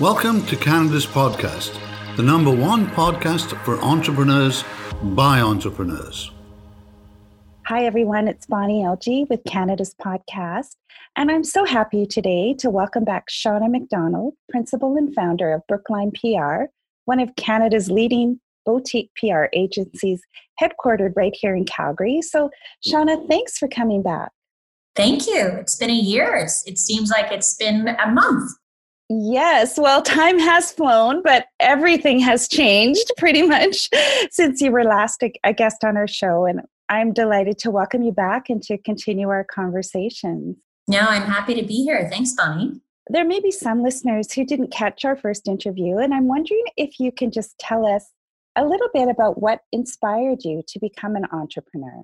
Welcome to Canada's podcast, the number one podcast for entrepreneurs by entrepreneurs. Hi, everyone. It's Bonnie Elgie with Canada's podcast. And I'm so happy today to welcome back Shauna McDonald, principal and founder of Brookline PR, one of Canada's leading boutique PR agencies headquartered right here in Calgary. So, Shauna, thanks for coming back. Thank you. It's been a year. It's, it seems like it's been a month. Yes, well, time has flown, but everything has changed pretty much since you were last a, a guest on our show. And I'm delighted to welcome you back and to continue our conversations. No, I'm happy to be here. Thanks, Bonnie. There may be some listeners who didn't catch our first interview, and I'm wondering if you can just tell us a little bit about what inspired you to become an entrepreneur.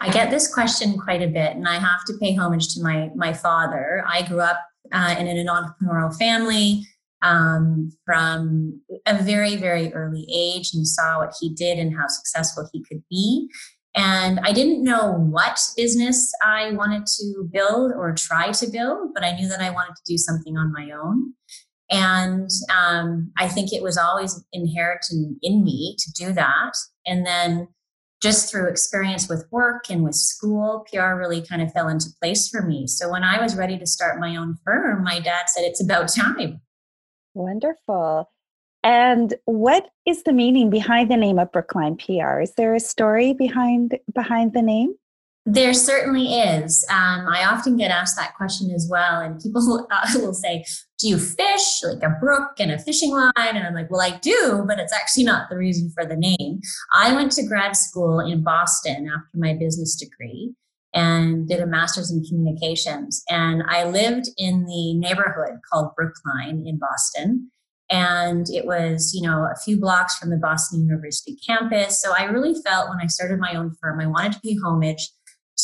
I get this question quite a bit, and I have to pay homage to my my father. I grew up uh, and in an entrepreneurial family um, from a very very early age, and saw what he did and how successful he could be. And I didn't know what business I wanted to build or try to build, but I knew that I wanted to do something on my own. And um, I think it was always inherent in, in me to do that. And then just through experience with work and with school, PR really kind of fell into place for me. So when I was ready to start my own firm, my dad said, It's about time. Wonderful. And what is the meaning behind the name of Brookline PR? Is there a story behind behind the name? There certainly is. Um, I often get asked that question as well, and people uh, will say, "Do you fish like a brook and a fishing line?" And I'm like, "Well, I do, but it's actually not the reason for the name." I went to grad school in Boston after my business degree and did a master's in communications, and I lived in the neighborhood called Brookline in Boston. And it was, you know, a few blocks from the Boston University campus. So I really felt when I started my own firm, I wanted to pay homage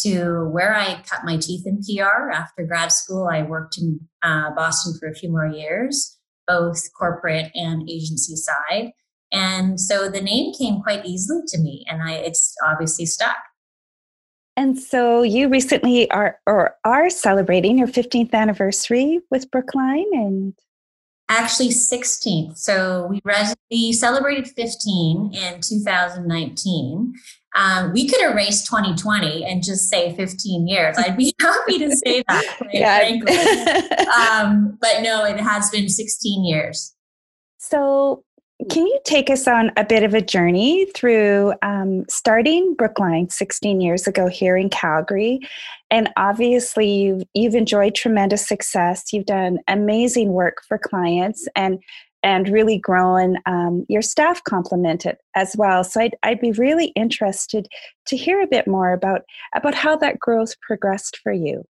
to where I cut my teeth in PR. After grad school, I worked in uh, Boston for a few more years, both corporate and agency side. And so the name came quite easily to me, and I, it's obviously stuck. And so you recently are or are celebrating your 15th anniversary with Brookline and actually 16th. So we, res- we celebrated 15 in 2019. Um, we could erase 2020 and just say 15 years. I'd be happy to say that. yeah. um, but no, it has been 16 years. So, can you take us on a bit of a journey through um, starting Brookline 16 years ago here in Calgary? And obviously, you've, you've enjoyed tremendous success. You've done amazing work for clients, and and really grown um, your staff complemented as well. So I'd, I'd be really interested to hear a bit more about about how that growth progressed for you.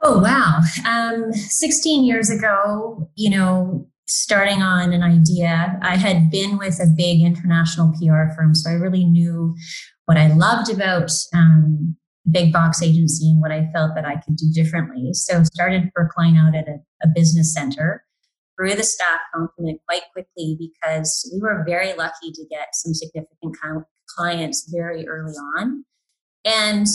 Oh wow! Um, Sixteen years ago, you know, starting on an idea, I had been with a big international PR firm, so I really knew what I loved about um, big box agency and what I felt that I could do differently. So started Brookline out at a, a business center grew the staff complement quite quickly because we were very lucky to get some significant clients very early on. And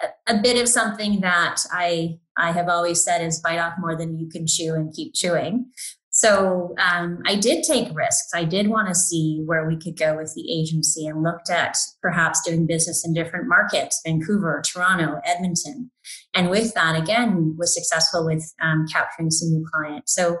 a, a bit of something that I I have always said is bite off more than you can chew and keep chewing. So um, I did take risks. I did want to see where we could go with the agency and looked at perhaps doing business in different markets Vancouver, Toronto, Edmonton. And with that, again, was successful with um, capturing some new clients. So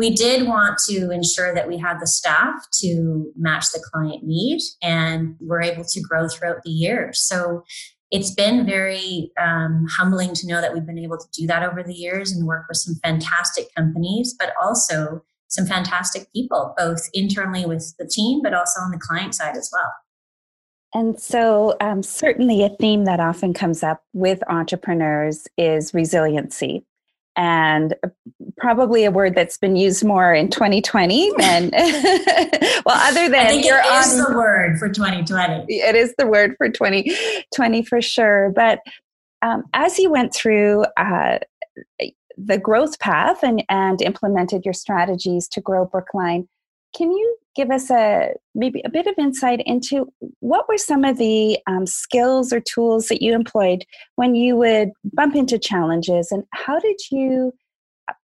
we did want to ensure that we had the staff to match the client need and we're able to grow throughout the year. So it's been very um, humbling to know that we've been able to do that over the years and work with some fantastic companies, but also some fantastic people, both internally with the team, but also on the client side as well. And so, um, certainly, a theme that often comes up with entrepreneurs is resiliency and probably a word that's been used more in 2020 than well other than I think it is on, the word for 2020 it is the word for 2020 for sure. But um, as you went through uh, the growth path and, and implemented your strategies to grow brookline can you give us a maybe a bit of insight into what were some of the um, skills or tools that you employed when you would bump into challenges? And how did you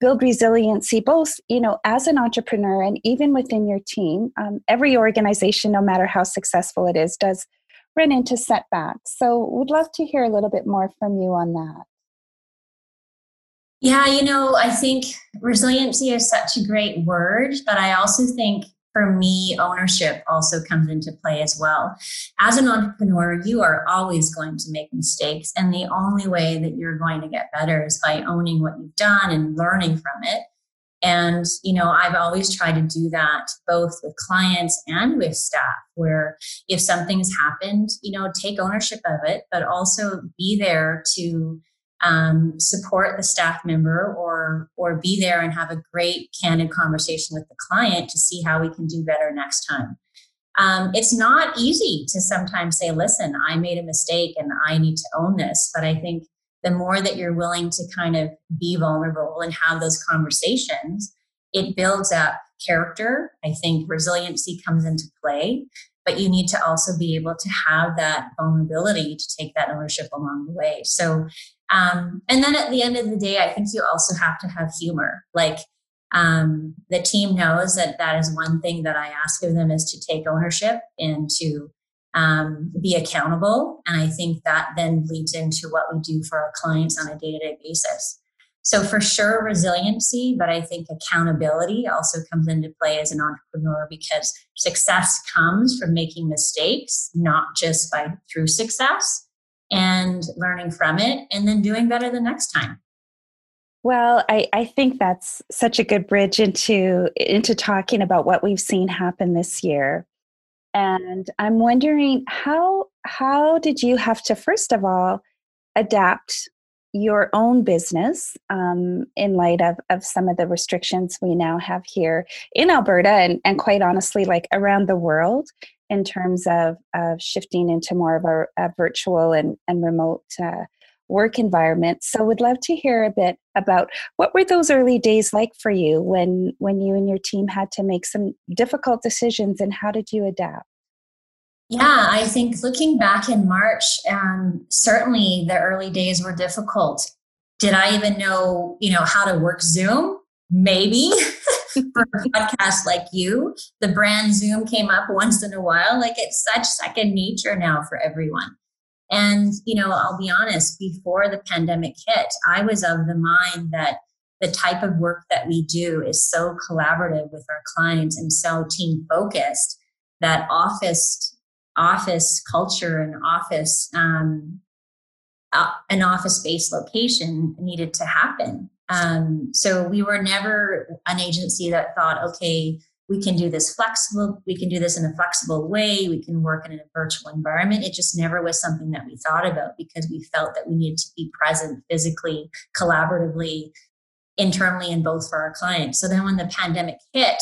build resiliency both you know as an entrepreneur and even within your team? Um, every organization no matter how successful it is does run into setbacks. So we'd love to hear a little bit more from you on that. Yeah you know i think resiliency is such a great word but i also think for me, ownership also comes into play as well. As an entrepreneur, you are always going to make mistakes. And the only way that you're going to get better is by owning what you've done and learning from it. And, you know, I've always tried to do that both with clients and with staff, where if something's happened, you know, take ownership of it, but also be there to um, support the staff member or or be there and have a great candid conversation with the client to see how we can do better next time. Um, it's not easy to sometimes say listen i made a mistake and i need to own this but i think the more that you're willing to kind of be vulnerable and have those conversations it builds up character. I think resiliency comes into play but you need to also be able to have that vulnerability to take that ownership along the way. So um, and then at the end of the day, I think you also have to have humor. Like um, the team knows that that is one thing that I ask of them is to take ownership and to um, be accountable. And I think that then leads into what we do for our clients on a day to day basis. So for sure, resiliency, but I think accountability also comes into play as an entrepreneur because success comes from making mistakes, not just by through success and learning from it and then doing better the next time. Well, I, I think that's such a good bridge into into talking about what we've seen happen this year. And I'm wondering how how did you have to first of all adapt your own business um, in light of, of some of the restrictions we now have here in Alberta and, and quite honestly like around the world in terms of, of shifting into more of a, a virtual and, and remote uh, work environment. So would love to hear a bit about what were those early days like for you when when you and your team had to make some difficult decisions and how did you adapt? Yeah, I think looking back in March, um, certainly the early days were difficult. Did I even know, you know, how to work Zoom? Maybe. for a podcast like you. The brand Zoom came up once in a while. Like it's such second nature now for everyone. And, you know, I'll be honest, before the pandemic hit, I was of the mind that the type of work that we do is so collaborative with our clients and so team focused that office office culture and office um, uh, an office based location needed to happen um, so we were never an agency that thought, okay, we can do this flexible, we can do this in a flexible way, we can work in a virtual environment. It just never was something that we thought about because we felt that we needed to be present physically, collaboratively, internally, and both for our clients. So then when the pandemic hit,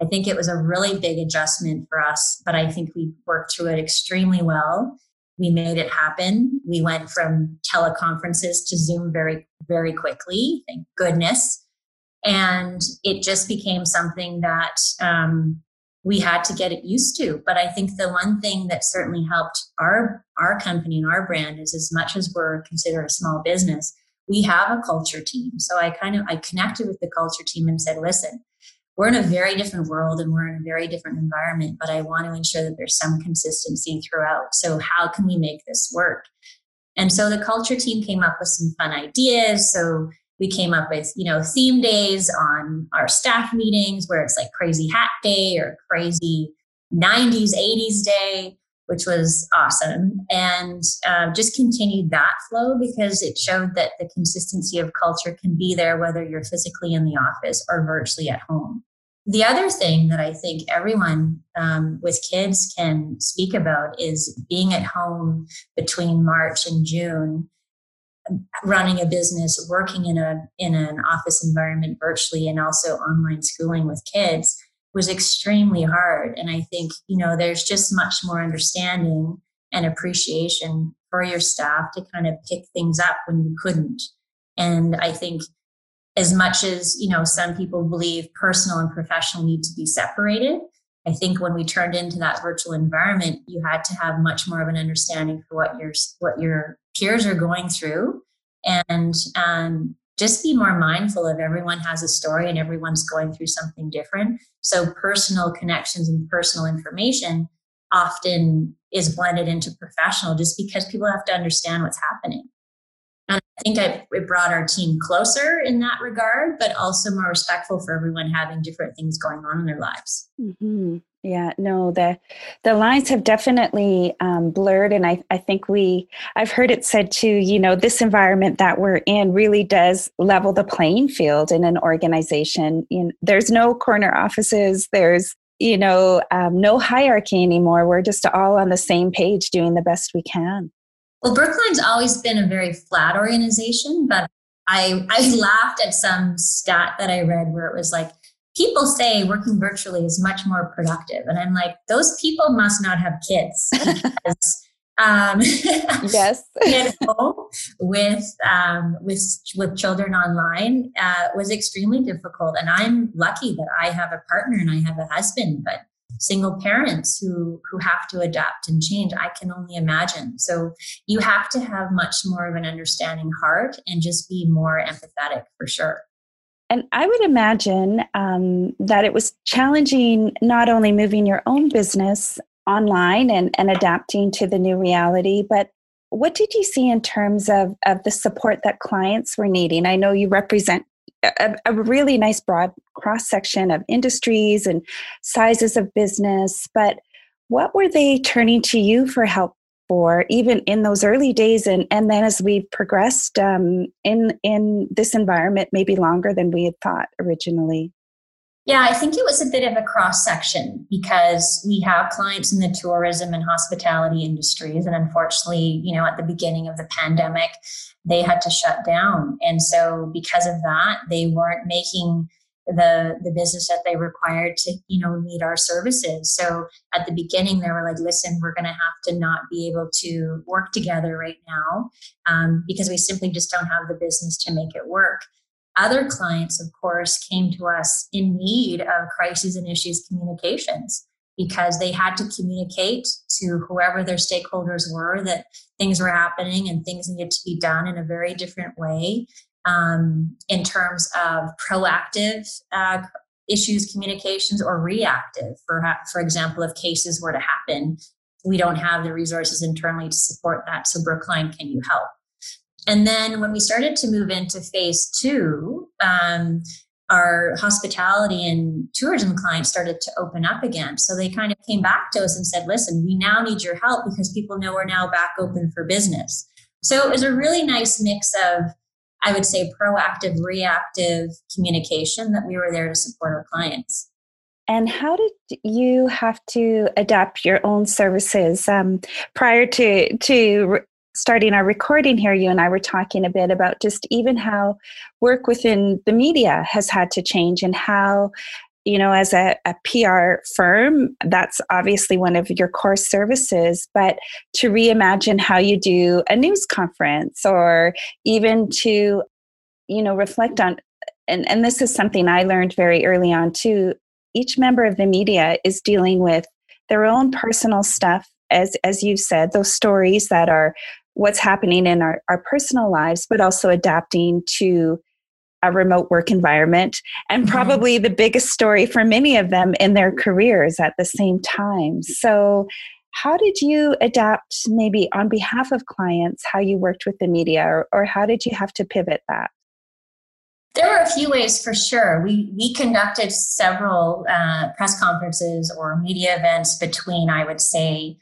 I think it was a really big adjustment for us, but I think we worked through it extremely well we made it happen. We went from teleconferences to Zoom very, very quickly. Thank goodness. And it just became something that um, we had to get it used to. But I think the one thing that certainly helped our our company and our brand is as much as we're considered a small business, we have a culture team. So I kind of I connected with the culture team and said, listen, we're in a very different world and we're in a very different environment, but I want to ensure that there's some consistency throughout. So, how can we make this work? And so the culture team came up with some fun ideas. So, we came up with, you know, theme days on our staff meetings where it's like crazy hat day or crazy 90s, 80s day, which was awesome. And uh, just continued that flow because it showed that the consistency of culture can be there whether you're physically in the office or virtually at home. The other thing that I think everyone um, with kids can speak about is being at home between March and June, running a business, working in a in an office environment virtually, and also online schooling with kids was extremely hard. And I think you know there's just much more understanding and appreciation for your staff to kind of pick things up when you couldn't. And I think as much as you know some people believe personal and professional need to be separated i think when we turned into that virtual environment you had to have much more of an understanding for what your what your peers are going through and um, just be more mindful of everyone has a story and everyone's going through something different. So personal connections and personal information often is blended into professional just because people have to understand what's happening. And I think I, it brought our team closer in that regard, but also more respectful for everyone having different things going on in their lives. Mm-hmm. Yeah, no, the the lines have definitely um, blurred, and I I think we I've heard it said too. You know, this environment that we're in really does level the playing field in an organization. You know, there's no corner offices. There's you know um, no hierarchy anymore. We're just all on the same page, doing the best we can. Well, Brookline's always been a very flat organization, but I I laughed at some stat that I read where it was like people say working virtually is much more productive. And I'm like, those people must not have kids. Because, um, yes. at home with, um, with, with children online uh, was extremely difficult. And I'm lucky that I have a partner and I have a husband, but single parents who who have to adapt and change i can only imagine so you have to have much more of an understanding heart and just be more empathetic for sure and I would imagine um, that it was challenging not only moving your own business online and, and adapting to the new reality, but what did you see in terms of, of the support that clients were needing? I know you represent a, a really nice broad cross section of industries and sizes of business, but what were they turning to you for help for even in those early days and and then as we progressed um, in in this environment maybe longer than we had thought originally. Yeah i think it was a bit of a cross section because we have clients in the tourism and hospitality industries and unfortunately you know at the beginning of the pandemic they had to shut down. And so because of that they weren't making the the business that they required to you know need our services. So at the beginning they were like listen we're going to have to not be able to work together right now um, because we simply just don't have the business to make it work. Other clients of course came to us in need of crises and issues communications because they had to communicate to whoever their stakeholders were that things were happening and things needed to be done in a very different way um, in terms of proactive uh, issues communications or reactive. For for example if cases were to happen we don't have the resources internally to support that. So brookline can you help? And then when we started to move into phase two um, our hospitality and tourism clients started to open up again. So they kind of came back to us and said listen we now need your help because people know we're now back open for business. So it was a really nice mix of I would say proactive, reactive communication that we were there to support our clients. And how did you have to adapt your own services um, prior to to re- starting our recording here? You and I were talking a bit about just even how work within the media has had to change and how you know, as a, a, PR firm, that's obviously one of your core services, but to reimagine how you do a news conference or even to, you know, reflect on, and, and this is something I learned very early on too. Each member of the media is dealing with their own personal stuff, as, as you said, those stories that are what's happening in our, our personal lives, but also adapting to a remote work environment and mm-hmm. probably the biggest story for many of them in their careers at the same time. So, how did you adapt, maybe on behalf of clients, how you worked with the media, or, or how did you have to pivot that? There were a few ways for sure. We we conducted several uh, press conferences or media events between, I would say,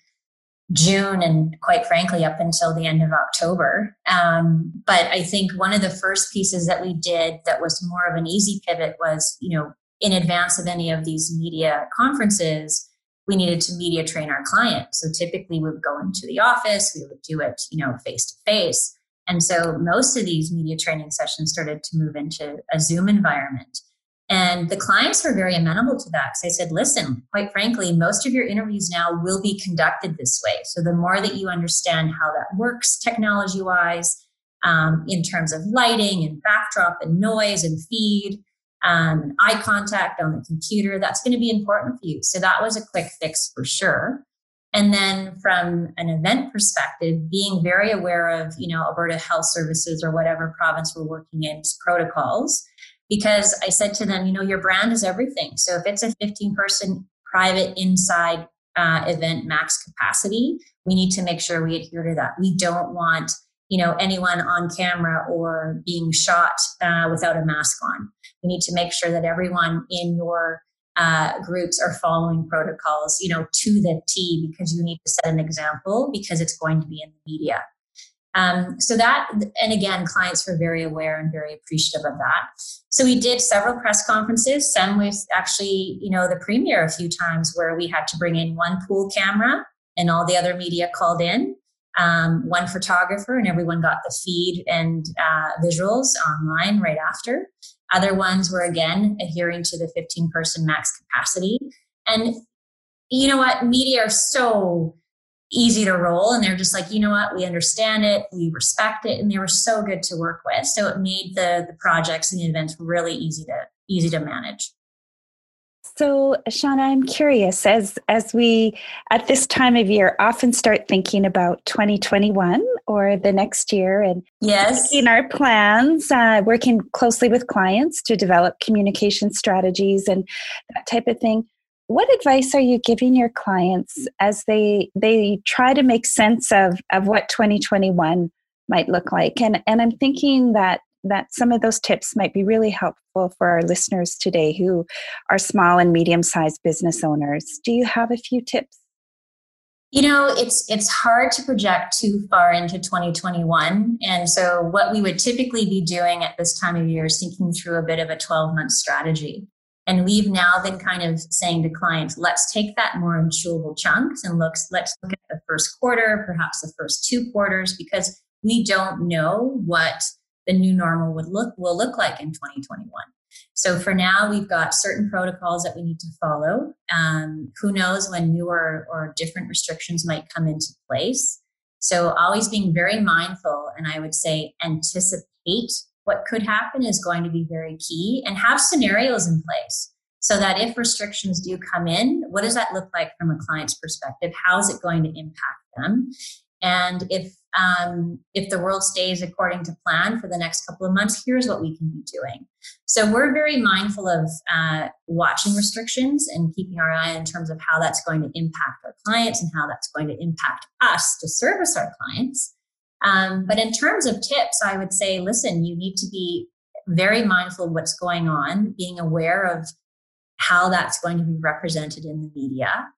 June and quite frankly up until the end of October. Um, but I think one of the first pieces that we did that was more of an easy pivot was, you know, in advance of any of these media conferences, we needed to media train our clients. So typically we would go into the office, we would do it, you know, face to face. And so most of these media training sessions started to move into a Zoom environment. And the clients were very amenable to that because I said, listen, quite frankly, most of your interviews now will be conducted this way. So the more that you understand how that works technology wise, um, in terms of lighting and backdrop and noise and feed, um, and eye contact on the computer, that's going to be important for you. So that was a quick fix for sure. And then from an event perspective, being very aware of, you know, Alberta Health Services or whatever province we're working in protocols. Because I said to them, you know, your brand is everything. So if it's a 15 person private inside uh, event max capacity, we need to make sure we adhere to that. We don't want you know anyone on camera or being shot uh, without a mask on. We need to make sure that everyone in your uh, groups are following protocols, you know, to the T because you need to set an example because it's going to be in the media. Um, so that, and again, clients were very aware and very appreciative of that. So we did several press conferences, some with actually, you know, the premier a few times where we had to bring in one pool camera and all the other media called in um, one photographer, and everyone got the feed and uh, visuals online right after. Other ones were again adhering to the 15 person max capacity. And you know what? Media are so easy to roll, and they're just like, you know what? We understand it, we respect it, and they were so good to work with. So it made the the projects and the events really easy to easy to manage. So, Shauna, I'm curious as as we at this time of year often start thinking about 2021 or the next year and yes, in our plans, uh, working closely with clients to develop communication strategies and that type of thing. What advice are you giving your clients as they they try to make sense of of what 2021 might look like? And and I'm thinking that that some of those tips might be really helpful for our listeners today who are small and medium sized business owners. Do you have a few tips? You know, it's it's hard to project too far into 2021. And so what we would typically be doing at this time of year is thinking through a bit of a 12-month strategy. And we've now been kind of saying to clients, let's take that more in chewable chunks and looks, let's look at the first quarter, perhaps the first two quarters, because we don't know what the new normal would look will look like in 2021. So for now, we've got certain protocols that we need to follow. Um, who knows when newer or different restrictions might come into place. So always being very mindful, and I would say anticipate what could happen is going to be very key, and have scenarios in place so that if restrictions do come in, what does that look like from a client's perspective? How is it going to impact them? And if um, if the world stays according to plan for the next couple of months, here's what we can be doing. So we're very mindful of uh, watching restrictions and keeping our eye in terms of how that's going to impact our clients and how that's going to impact us to service our clients. Um, but in terms of tips, I would say, listen, you need to be very mindful of what's going on, being aware of how that's going to be represented in the media,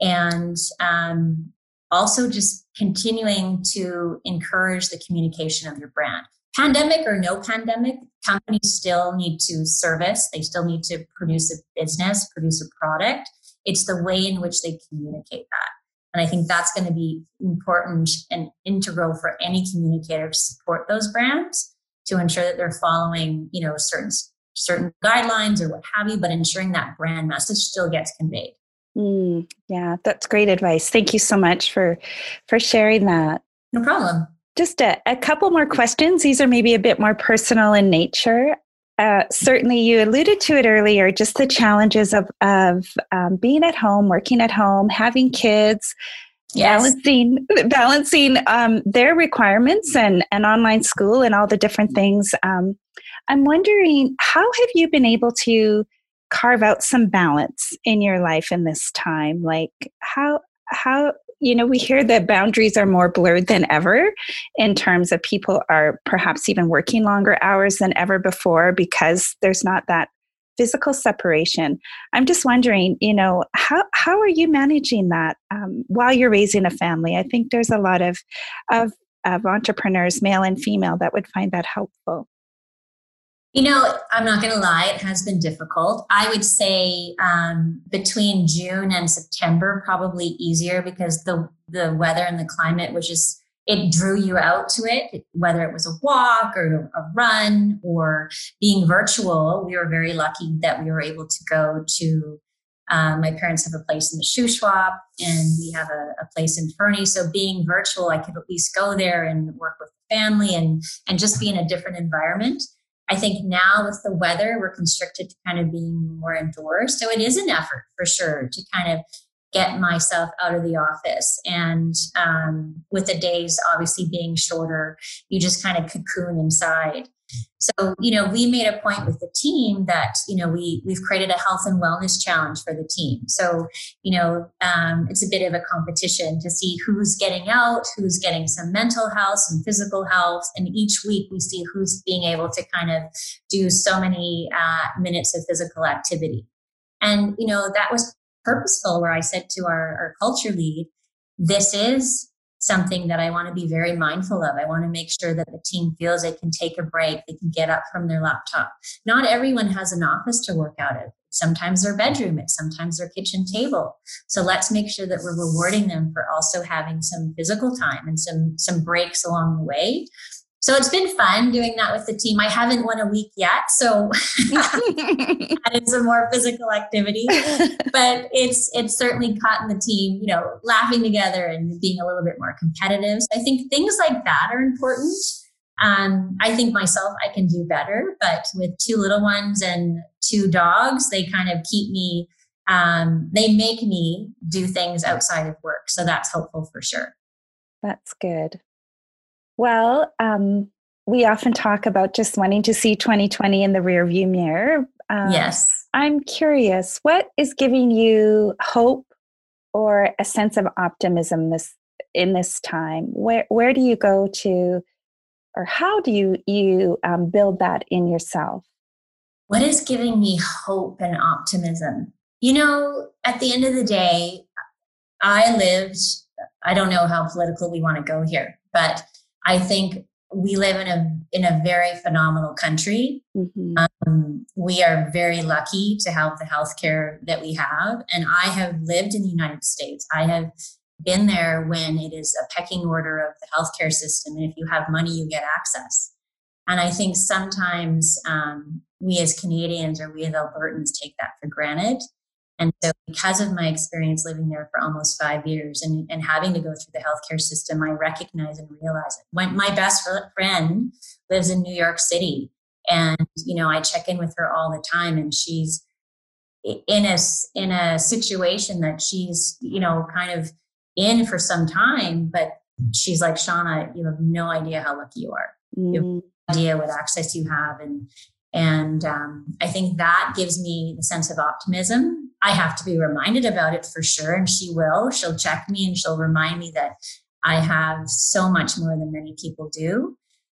and um, also just continuing to encourage the communication of your brand. Pandemic or no pandemic, companies still need to service, they still need to produce a business, produce a product. It's the way in which they communicate that. And I think that's going to be important and integral for any communicator to support those brands to ensure that they're following, you know, certain certain guidelines or what have you, but ensuring that brand message still gets conveyed. Mm, yeah, that's great advice. Thank you so much for for sharing that. No problem. Just a, a couple more questions. These are maybe a bit more personal in nature. Uh, certainly, you alluded to it earlier. Just the challenges of of um, being at home, working at home, having kids, yes. balancing balancing um, their requirements and and online school and all the different things. Um, I'm wondering how have you been able to carve out some balance in your life in this time like how how you know we hear that boundaries are more blurred than ever in terms of people are perhaps even working longer hours than ever before because there's not that physical separation. I'm just wondering you know how how are you managing that um, while you're raising a family? I think there's a lot of of of entrepreneurs male and female that would find that helpful you know, I'm not going to lie, it has been difficult. I would say um, between June and September, probably easier because the the weather and the climate was just it drew you out to it, whether it was a walk or a run or being virtual. We were very lucky that we were able to go to. Um, my parents have a place in the Shuswap and we have a, a place in Fernie. So being virtual, I could at least go there and work with the family and and just be in a different environment. I think now with the weather, we're constricted to kind of being more indoors. So it is an effort for sure to kind of get myself out of the office. And um, with the days obviously being shorter, you just kind of cocoon inside. So, you know, we made a point with the team that, you know, we, we've created a health and wellness challenge for the team. So, you know, um, it's a bit of a competition to see who's getting out, who's getting some mental health, some physical health. And each week we see who's being able to kind of do so many uh, minutes of physical activity. And, you know, that was purposeful where I said to our, our culture lead, this is something that I want to be very mindful of. I want to make sure that the team feels they can take a break, they can get up from their laptop. Not everyone has an office to work out of. Sometimes their bedroom, it's sometimes their kitchen table. So let's make sure that we're rewarding them for also having some physical time and some some breaks along the way so it's been fun doing that with the team. I haven't won a week yet, so added some more physical activity. But it's it's certainly caught in the team, you know, laughing together and being a little bit more competitive. So I think things like that are important. Um, I think myself I can do better, but with two little ones and two dogs, they kind of keep me. Um, they make me do things outside of work, so that's helpful for sure. That's good. Well, um, we often talk about just wanting to see 2020 in the rearview mirror. Um, yes. I'm curious, what is giving you hope or a sense of optimism this in this time? Where where do you go to, or how do you you um, build that in yourself? What is giving me hope and optimism? You know, at the end of the day, I lived. I don't know how political we want to go here, but I think we live in a in a very phenomenal country. Mm-hmm. Um, we are very lucky to have the healthcare that we have, and I have lived in the United States. I have been there when it is a pecking order of the healthcare system, and if you have money, you get access. And I think sometimes um, we as Canadians or we as Albertans take that for granted. And so, because of my experience living there for almost five years and, and having to go through the healthcare system, I recognize and realize it. When my best friend lives in New York City, and you know, I check in with her all the time, and she's in a in a situation that she's you know kind of in for some time, but she's like, Shauna, you have no idea how lucky you are. Mm. You have no idea what access you have, and and um, I think that gives me the sense of optimism I have to be reminded about it for sure. And she will. She'll check me and she'll remind me that I have so much more than many people do.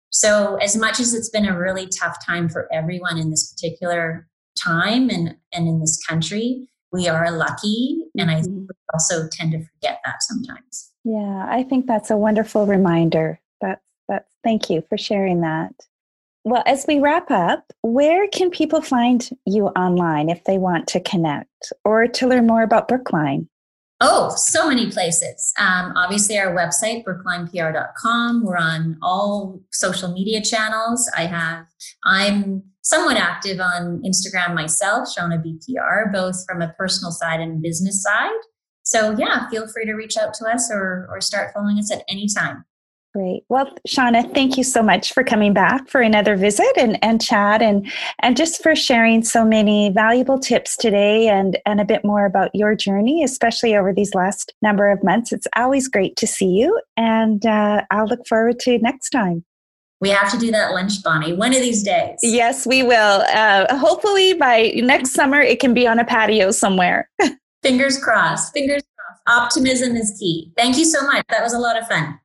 So, as much as it's been a really tough time for everyone in this particular time and, and in this country, we are lucky. And I mm-hmm. also tend to forget that sometimes. Yeah, I think that's a wonderful reminder. That's that's thank you for sharing that. Well, as we wrap up, where can people find you online if they want to connect or to learn more about Brookline? Oh, so many places. Um, obviously, our website, brooklinepr.com. We're on all social media channels. I have, I'm somewhat active on Instagram myself, Shauna BPR, both from a personal side and business side. So, yeah, feel free to reach out to us or, or start following us at any time. Great. Well, Shauna, thank you so much for coming back for another visit and, and chat and and just for sharing so many valuable tips today and and a bit more about your journey, especially over these last number of months. It's always great to see you, and uh, I'll look forward to next time. We have to do that lunch, Bonnie, one of these days. Yes, we will. Uh, hopefully, by next summer, it can be on a patio somewhere. Fingers crossed. Fingers crossed. Optimism is key. Thank you so much. That was a lot of fun.